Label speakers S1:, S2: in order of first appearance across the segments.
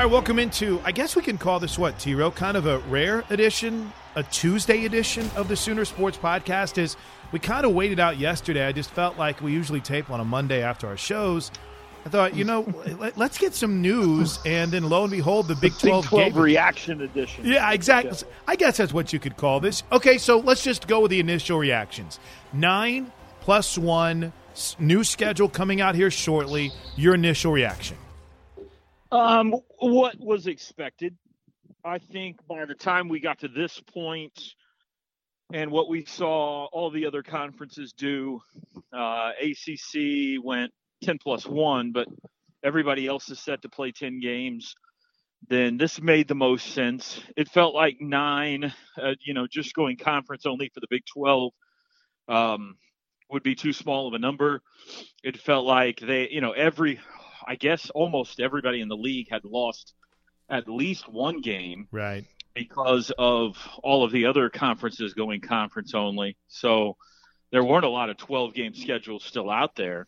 S1: All right, welcome into, I guess we can call this what, T Row? Kind of a rare edition, a Tuesday edition of the Sooner Sports Podcast. Is we kind of waited out yesterday. I just felt like we usually tape on a Monday after our shows. I thought, you know, let, us get some news, and then lo and behold, the Big Twelve,
S2: Big 12
S1: game.
S2: reaction edition.
S1: Yeah, exactly.
S2: Yeah.
S1: I guess that's what you could call this. Okay, so let's just go with the initial reactions. Nine plus one, new schedule coming out here shortly. Your initial reaction.
S2: Um, what was expected? I think by the time we got to this point, and what we saw all the other conferences do, uh, ACC went 10 plus one, but everybody else is set to play 10 games. Then this made the most sense. It felt like nine, uh, you know, just going conference only for the Big 12 um, would be too small of a number. It felt like they, you know, every, I guess almost everybody in the league had lost at least one game
S1: Right.
S2: because of all of the other conferences going conference only. So there weren't a lot of 12 game schedules still out there.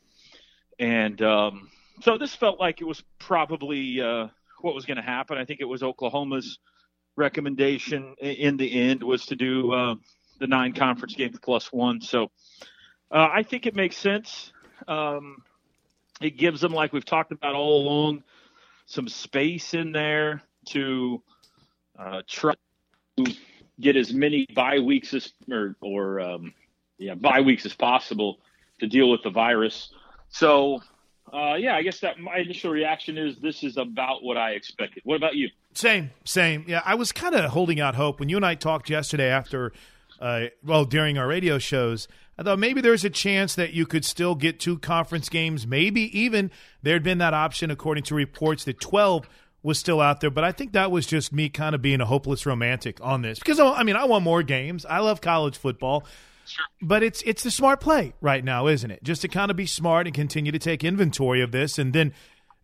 S2: And um, so this felt like it was probably uh, what was going to happen. I think it was Oklahoma's recommendation in the end was to do uh, the nine conference games plus one. So uh, I think it makes sense. Um, it gives them, like we've talked about all along, some space in there to uh, try to get as many bye weeks as or, or um, yeah bye weeks as possible to deal with the virus. So uh, yeah, I guess that my initial reaction is this is about what I expected. What about you?
S1: Same, same. Yeah, I was kind of holding out hope when you and I talked yesterday after, uh, well, during our radio shows. I thought maybe there's a chance that you could still get two conference games. Maybe even there'd been that option, according to reports, that 12 was still out there. But I think that was just me kind of being a hopeless romantic on this because I mean I want more games. I love college football. But it's it's the smart play right now, isn't it? Just to kind of be smart and continue to take inventory of this, and then,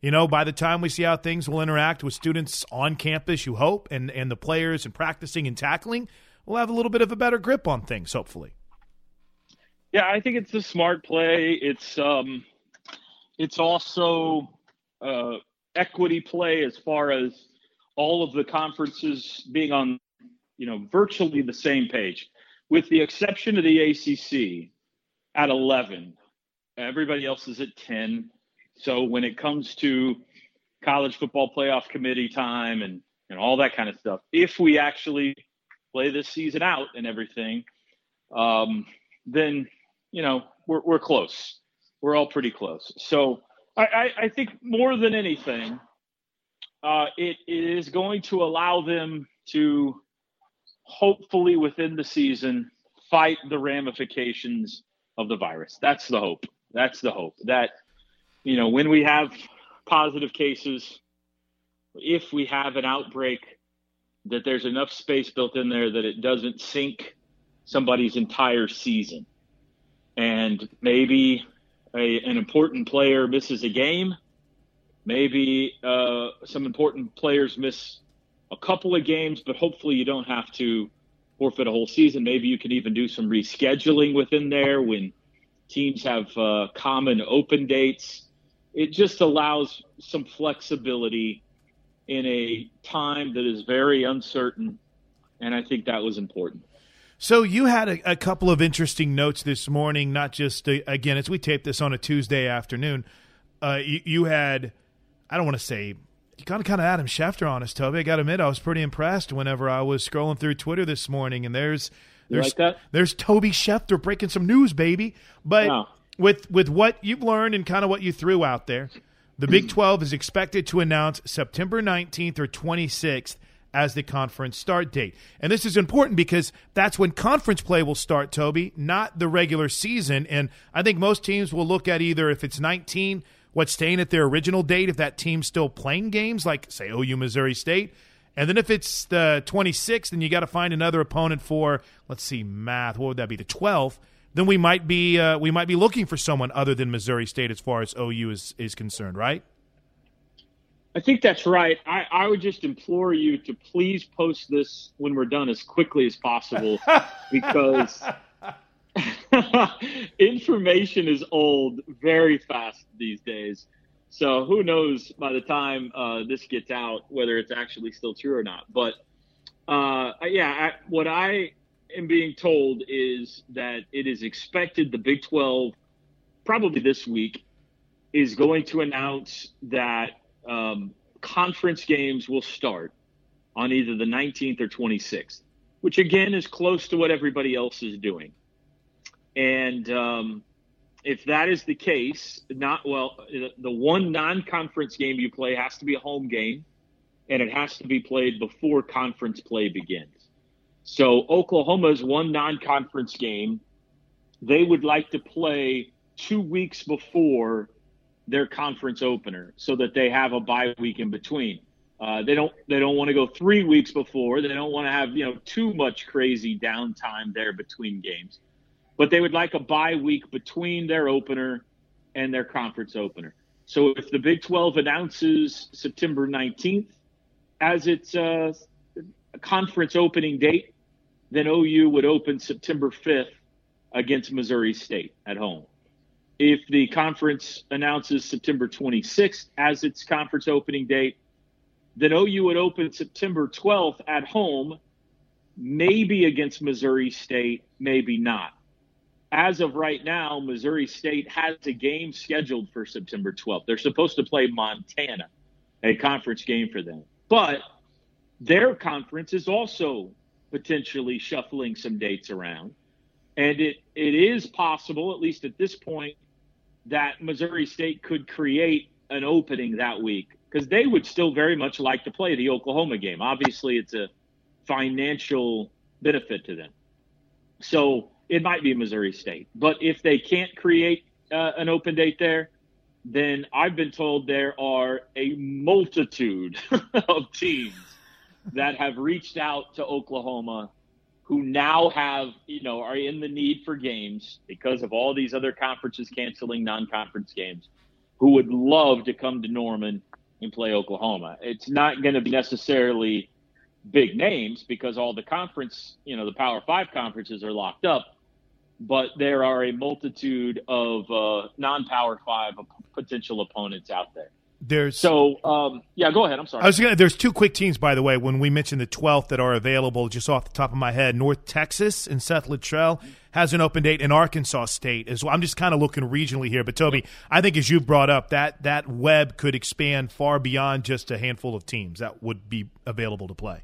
S1: you know, by the time we see how things will interact with students on campus, you hope, and and the players and practicing and tackling, we'll have a little bit of a better grip on things, hopefully.
S2: Yeah, I think it's a smart play. It's um, it's also uh, equity play as far as all of the conferences being on, you know, virtually the same page, with the exception of the ACC at 11. Everybody else is at 10. So when it comes to college football playoff committee time and, and all that kind of stuff, if we actually play this season out and everything, um, then, you know, we're, we're close. We're all pretty close. So I, I, I think more than anything, uh, it, it is going to allow them to hopefully within the season fight the ramifications of the virus. That's the hope. That's the hope that, you know, when we have positive cases, if we have an outbreak, that there's enough space built in there that it doesn't sink somebody's entire season. And maybe a, an important player misses a game. Maybe uh, some important players miss a couple of games, but hopefully you don't have to forfeit a whole season. Maybe you can even do some rescheduling within there when teams have uh, common open dates. It just allows some flexibility in a time that is very uncertain, and I think that was important.
S1: So you had a, a couple of interesting notes this morning. Not just uh, again as we tape this on a Tuesday afternoon. Uh, you, you, had, I don't want to say, you kind of kind of Adam Schefter on us, Toby. I got to admit, I was pretty impressed whenever I was scrolling through Twitter this morning, and there's there's
S2: like
S1: there's Toby Schefter breaking some news, baby. But with with what you've learned and kind of what you threw out there, the Big 12 is expected to announce September 19th or 26th as the conference start date. And this is important because that's when conference play will start, Toby, not the regular season. And I think most teams will look at either if it's 19, what's staying at their original date, if that team's still playing games, like, say, OU Missouri State. And then if it's the 26th, then you got to find another opponent for, let's see, math. What would that be? The 12th. Then we might be uh, we might be looking for someone other than Missouri State as far as OU is is concerned, right?
S2: I think that's right. I, I would just implore you to please post this when we're done as quickly as possible because information is old very fast these days. So who knows by the time uh, this gets out whether it's actually still true or not. But uh, yeah, I, what I am being told is that it is expected the Big 12 probably this week is going to announce that um, conference games will start on either the 19th or 26th, which again is close to what everybody else is doing. And um, if that is the case, not well, the one non conference game you play has to be a home game and it has to be played before conference play begins. So Oklahoma's one non conference game, they would like to play two weeks before their conference opener so that they have a bye week in between. Uh, they don't they don't want to go three weeks before. They don't want to have you know too much crazy downtime there between games, but they would like a bye week between their opener and their conference opener. So if the Big 12 announces September 19th as its uh, conference opening date, then OU would open September 5th against Missouri State at home if the conference announces September 26th as its conference opening date, then OU would open September 12th at home, maybe against Missouri State, maybe not. As of right now, Missouri State has a game scheduled for September 12th. They're supposed to play Montana, a conference game for them. But their conference is also potentially shuffling some dates around. And it, it is possible, at least at this point, that Missouri State could create an opening that week because they would still very much like to play the Oklahoma game. Obviously, it's a financial benefit to them. So it might be Missouri State. But if they can't create uh, an open date there, then I've been told there are a multitude of teams that have reached out to Oklahoma who now have, you know, are in the need for games because of all these other conferences canceling non-conference games, who would love to come to Norman and play Oklahoma. It's not going to be necessarily big names because all the conference, you know, the Power Five conferences are locked up, but there are a multitude of uh, non-Power Five potential opponents out there.
S1: There's
S2: so um, yeah. Go ahead. I'm sorry.
S1: I was gonna. There's two quick teams, by the way. When we mentioned the 12th that are available, just off the top of my head, North Texas and Seth Littrell has an open date, in Arkansas State as well. I'm just kind of looking regionally here, but Toby, I think as you brought up, that that web could expand far beyond just a handful of teams that would be available to play.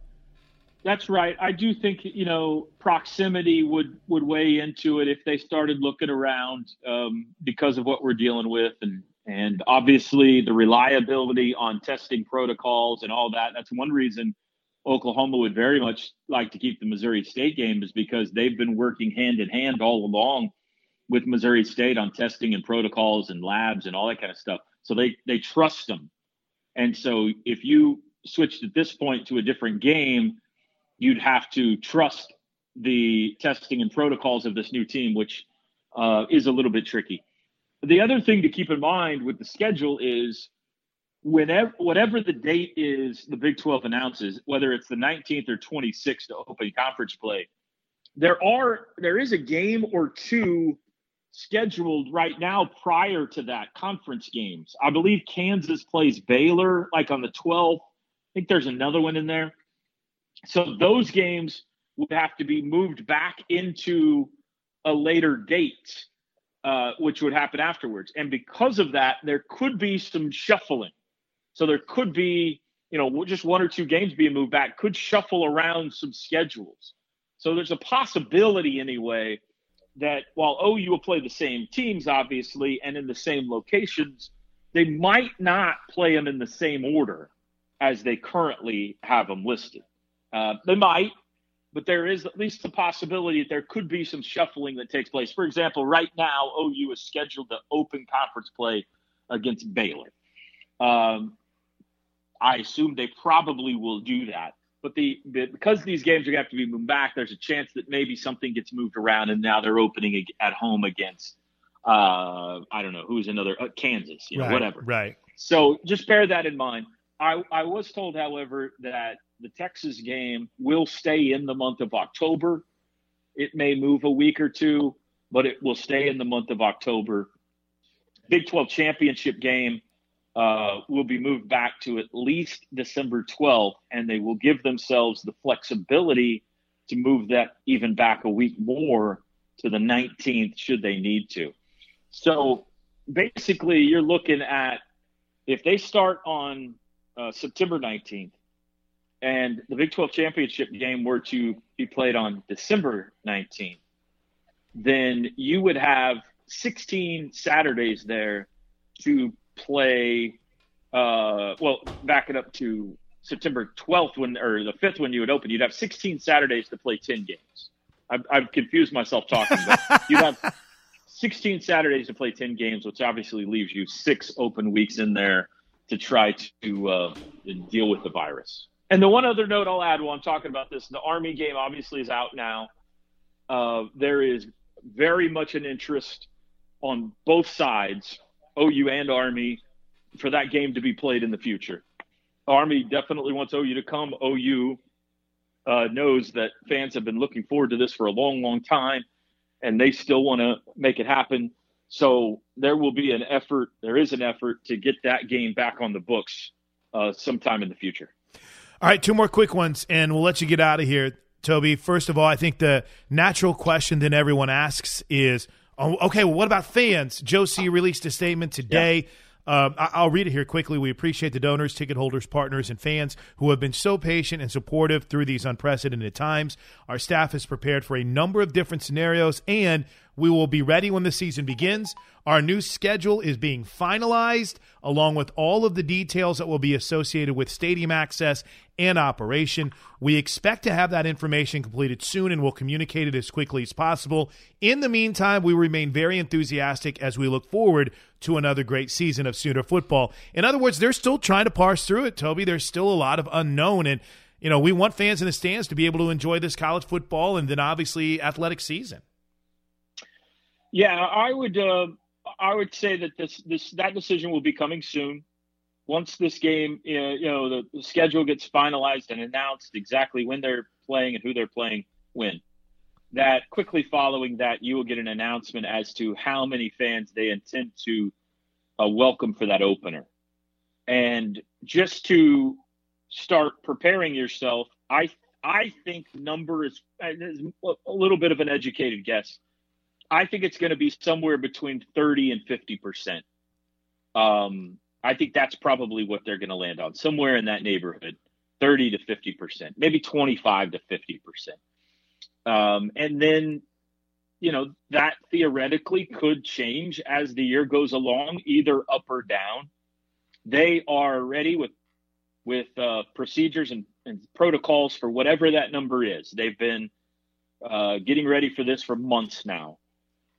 S2: That's right. I do think you know proximity would would weigh into it if they started looking around um, because of what we're dealing with, and and obviously the reliability on testing protocols and all that. That's one reason Oklahoma would very much like to keep the Missouri State game is because they've been working hand in hand all along with Missouri State on testing and protocols and labs and all that kind of stuff. So they they trust them, and so if you switched at this point to a different game you'd have to trust the testing and protocols of this new team, which uh, is a little bit tricky. The other thing to keep in mind with the schedule is whenever whatever the date is the Big 12 announces, whether it's the 19th or 26th to open conference play, there are there is a game or two scheduled right now prior to that conference games. I believe Kansas plays Baylor like on the 12th. I think there's another one in there. So those games would have to be moved back into a later date, uh, which would happen afterwards. And because of that, there could be some shuffling. So there could be, you know, just one or two games being moved back could shuffle around some schedules. So there's a possibility, anyway, that while OU will play the same teams, obviously, and in the same locations, they might not play them in the same order as they currently have them listed. Uh, they might, but there is at least the possibility that there could be some shuffling that takes place. For example, right now, OU is scheduled to open conference play against Baylor. Um, I assume they probably will do that. But the, the, because these games are going to have to be moved back, there's a chance that maybe something gets moved around, and now they're opening at home against uh, I don't know who's another uh, Kansas, you know,
S1: right,
S2: whatever.
S1: Right.
S2: So just bear that in mind. I, I was told, however, that the Texas game will stay in the month of October. It may move a week or two, but it will stay in the month of October. Big 12 championship game uh, will be moved back to at least December 12th, and they will give themselves the flexibility to move that even back a week more to the 19th should they need to. So basically, you're looking at if they start on uh, September 19th, and the Big 12 championship game were to be played on December 19th, then you would have 16 Saturdays there to play. Uh, well, back it up to September 12th when, or the 5th when you would open, you'd have 16 Saturdays to play 10 games. I've, I've confused myself talking, but you'd have 16 Saturdays to play 10 games, which obviously leaves you six open weeks in there to try to uh, deal with the virus. And the one other note I'll add while I'm talking about this, the Army game obviously is out now. Uh, there is very much an interest on both sides, OU and Army, for that game to be played in the future. Army definitely wants OU to come. OU uh, knows that fans have been looking forward to this for a long, long time, and they still want to make it happen. So there will be an effort. There is an effort to get that game back on the books uh, sometime in the future.
S1: All right, two more quick ones, and we'll let you get out of here, Toby. First of all, I think the natural question that everyone asks is, oh, okay, well, what about fans? Joe C released a statement today. Yeah. Um, I'll read it here quickly. We appreciate the donors, ticket holders, partners, and fans who have been so patient and supportive through these unprecedented times. Our staff is prepared for a number of different scenarios, and we will be ready when the season begins. Our new schedule is being finalized, along with all of the details that will be associated with stadium access and operation. We expect to have that information completed soon and we'll communicate it as quickly as possible. In the meantime, we remain very enthusiastic as we look forward to another great season of Sooner football. In other words, they're still trying to parse through it, Toby. There's still a lot of unknown. And, you know, we want fans in the stands to be able to enjoy this college football and then obviously athletic season.
S2: Yeah, I would. Uh, I would say that this this that decision will be coming soon. Once this game, you know, the, the schedule gets finalized and announced exactly when they're playing and who they're playing when. That quickly following that, you will get an announcement as to how many fans they intend to uh, welcome for that opener. And just to start preparing yourself, I I think number is, is a little bit of an educated guess. I think it's going to be somewhere between 30 and 50 percent. Um, I think that's probably what they're going to land on, somewhere in that neighborhood, 30 to 50 percent, maybe 25 to 50 percent. Um, and then, you know, that theoretically could change as the year goes along, either up or down. They are ready with with uh, procedures and, and, protocols for whatever that number is. They've been uh, getting ready for this for months now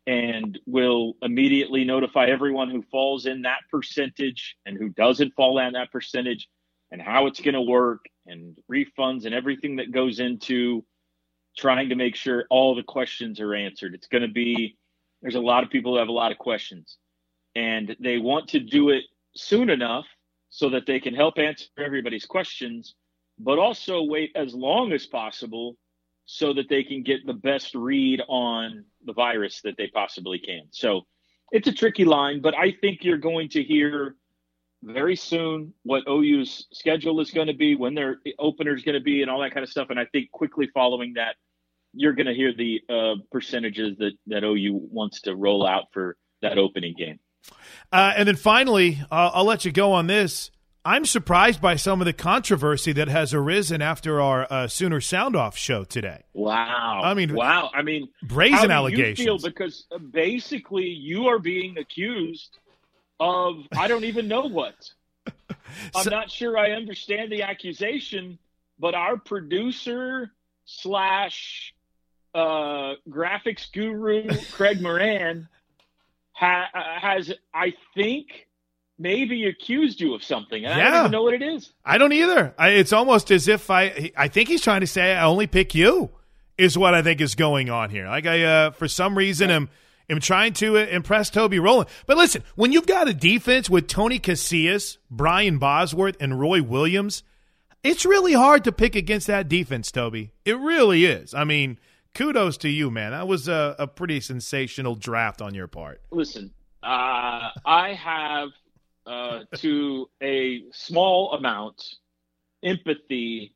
S2: and will immediately notify everyone who falls in that percentage and who doesn't fall in that percentage and how it's going to work and refunds and everything that goes into trying to make sure all the questions are answered. It's going to be, there's a lot of people who have a lot of questions and they want to do it soon enough so that they can help answer everybody's questions, but also wait as long as possible so that they can get the best read on the virus that they possibly can. So it's a tricky line, but I think you're going to hear very soon what OU's schedule is going to be, when their opener is going to be, and all that kind of stuff. And I think quickly following that, you're going to hear the uh, percentages that, that OU wants to roll out for that opening game.
S1: Uh, and then finally, uh, I'll let you go on this. I'm surprised by some of the controversy that has arisen after our uh, Sooner Sound Off show today.
S2: Wow!
S1: I mean,
S2: wow! I mean,
S1: brazen allegations.
S2: because basically you are being accused of I don't even know what. I'm not sure I understand the accusation, but our producer slash uh, graphics guru Craig Moran ha- uh, has, I think, maybe accused you of something. I don't even know what it is.
S1: I don't either. I, it's almost as if I. I think he's trying to say I only pick you. Is what I think is going on here. Like I, uh, for some reason, am am trying to uh, impress Toby Rowland. But listen, when you've got a defense with Tony Casillas, Brian Bosworth, and Roy Williams, it's really hard to pick against that defense, Toby. It really is. I mean kudos to you, man. That was a, a pretty sensational draft on your part.
S2: Listen, uh, I have, uh, to a small amount, empathy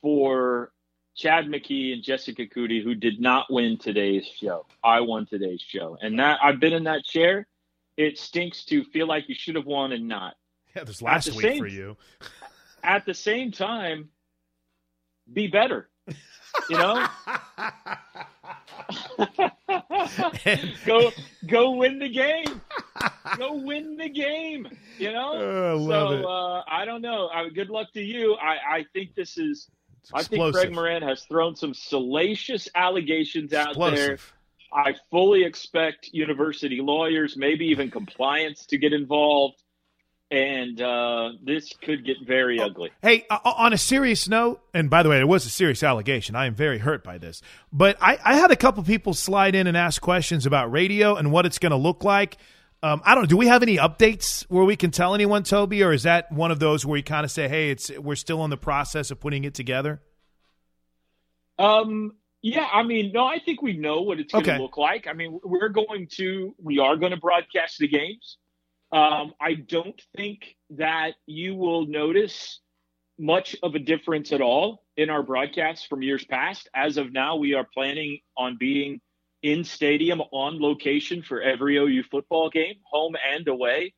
S2: for Chad McKee and Jessica Coody, who did not win today's show. I won today's show, and that I've been in that chair. It stinks to feel like you should have won and not.
S1: Yeah, this last week same, for you.
S2: at the same time, be better. You know, go go win the game. Go win the game. You know.
S1: Oh, so
S2: uh, I don't know. I, good luck to you. I, I think this is. I think Greg Moran has thrown some salacious allegations out there. I fully expect university lawyers, maybe even compliance, to get involved and uh, this could get very ugly.
S1: Hey, uh, on a serious note, and by the way, it was a serious allegation. I am very hurt by this, but I, I had a couple people slide in and ask questions about radio and what it's going to look like. Um, I don't know. Do we have any updates where we can tell anyone, Toby, or is that one of those where you kind of say, "Hey, it's we're still in the process of putting it together"?
S2: Um. Yeah, I mean, no, I think we know what it's going to okay. look like. I mean, we're going to, we are going to broadcast the games. Um, I don't think that you will notice much of a difference at all in our broadcasts from years past. As of now, we are planning on being in stadium on location for every OU football game, home and away.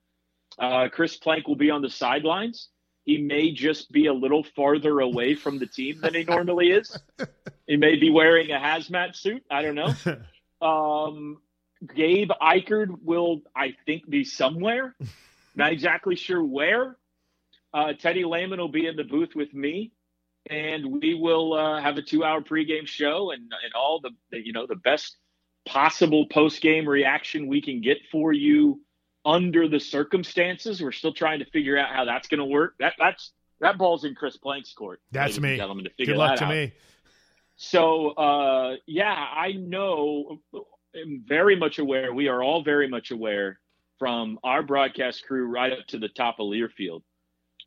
S2: Uh, Chris Plank will be on the sidelines. He may just be a little farther away from the team than he normally is. He may be wearing a hazmat suit. I don't know. Um, Gabe Ikard will, I think, be somewhere. Not exactly sure where. Uh, Teddy Lehman will be in the booth with me, and we will uh, have a two-hour pregame show and and all the, the you know the best possible post-game reaction we can get for you under the circumstances. We're still trying to figure out how that's going to work. That that's that ball's in Chris Plank's court.
S1: That's me. Gentlemen, to figure Good luck to out. me.
S2: So uh, yeah, I know I'm very much aware, we are all very much aware from our broadcast crew right up to the top of Learfield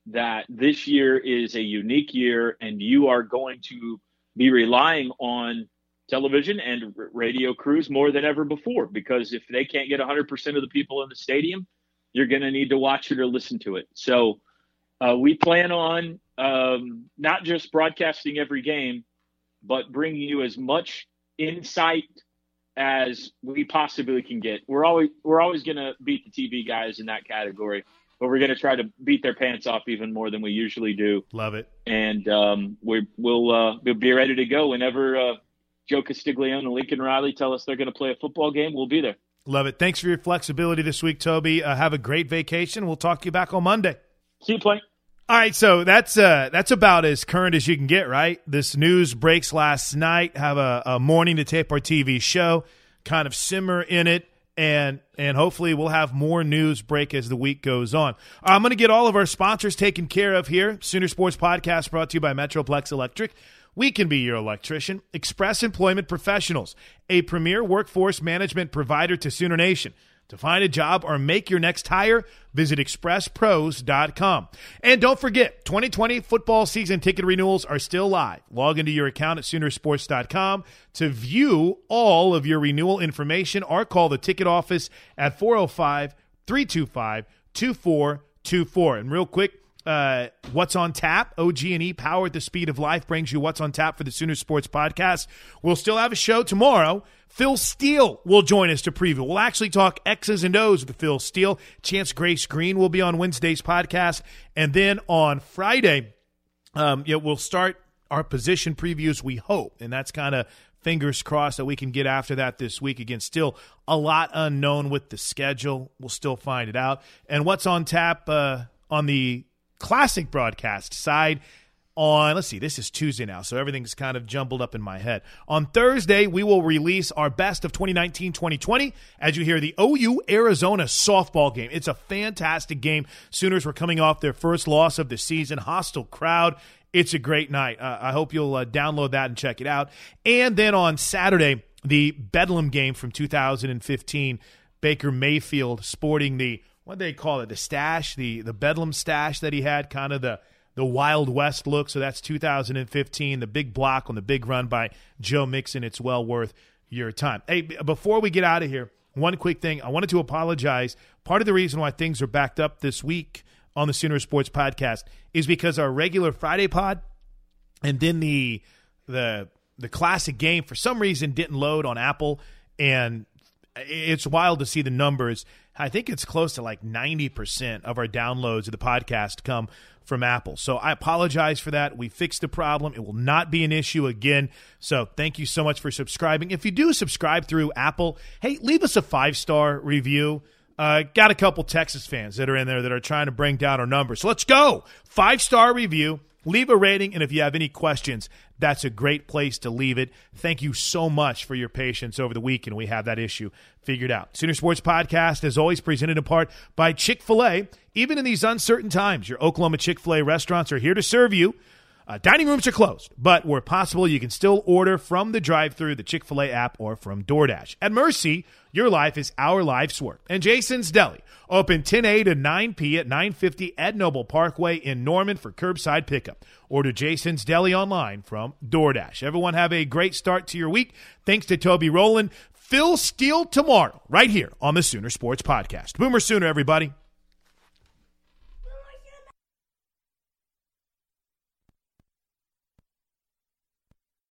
S2: that this year is a unique year and you are going to be relying on television and radio crews more than ever before because if they can't get 100% of the people in the stadium, you're going to need to watch it or listen to it. So Uh, we plan on um, not just broadcasting every game, but bringing you as much insight as we possibly can get. We're always we're always going to beat the TV guys in that category, but we're going to try to beat their pants off even more than we usually do.
S1: Love it.
S2: And um, we will uh, we'll be ready to go whenever uh, Joe Castiglione and Lincoln Riley tell us they're going to play a football game. We'll be there.
S1: Love it. Thanks for your flexibility this week, Toby. Uh, have a great vacation. We'll talk to you back on Monday.
S2: See you playing.
S1: All right, so that's uh, that's about as current as you can get, right? This news breaks last night. Have a, a morning to tape our TV show, kind of simmer in it, and and hopefully we'll have more news break as the week goes on. I'm going to get all of our sponsors taken care of here. Sooner Sports Podcast brought to you by Metroplex Electric. We can be your electrician. Express Employment Professionals, a premier workforce management provider to Sooner Nation. To find a job or make your next hire, visit expresspros.com. And don't forget, 2020 football season ticket renewals are still live. Log into your account at Soonersports.com to view all of your renewal information or call the ticket office at 405 325 2424. And real quick, uh, what's on tap? OG&E Power at the Speed of Life brings you what's on tap for the Sooner Sports Podcast. We'll still have a show tomorrow. Phil Steele will join us to preview. We'll actually talk X's and O's with Phil Steele. Chance Grace Green will be on Wednesday's podcast. And then on Friday, um, yeah, we'll start our position previews, we hope. And that's kind of fingers crossed that we can get after that this week. Again, still a lot unknown with the schedule. We'll still find it out. And what's on tap uh, on the classic broadcast side on let's see this is tuesday now so everything's kind of jumbled up in my head. On thursday we will release our best of 2019-2020 as you hear the ou arizona softball game. It's a fantastic game. Sooners were coming off their first loss of the season. Hostile crowd. It's a great night. Uh, i hope you'll uh, download that and check it out. And then on saturday the bedlam game from 2015 baker mayfield sporting the what they call it the stash the the bedlam stash that he had kind of the the Wild West look. So that's 2015, the big block on the big run by Joe Mixon. It's well worth your time. Hey, before we get out of here, one quick thing. I wanted to apologize. Part of the reason why things are backed up this week on the Sooner Sports Podcast is because our regular Friday pod and then the the the classic game for some reason didn't load on Apple and it's wild to see the numbers. I think it's close to like 90% of our downloads of the podcast come from Apple. So I apologize for that. We fixed the problem. It will not be an issue again. So thank you so much for subscribing. If you do subscribe through Apple, hey, leave us a five star review. Uh, got a couple Texas fans that are in there that are trying to bring down our numbers. So let's go. Five star review. Leave a rating, and if you have any questions, that's a great place to leave it. Thank you so much for your patience over the weekend. We have that issue figured out. Sooner Sports Podcast is always presented in part by Chick fil A. Even in these uncertain times, your Oklahoma Chick fil A restaurants are here to serve you. Uh, dining rooms are closed, but where possible, you can still order from the drive through, the Chick fil A app, or from DoorDash. At Mercy, your life is our life's work. And Jason's Deli, open 10A to 9P at 950 Ed Noble Parkway in Norman for curbside pickup. Order Jason's Deli online from DoorDash. Everyone have a great start to your week. Thanks to Toby Rowland. Phil Steele tomorrow, right here on the Sooner Sports Podcast. Boomer Sooner, everybody.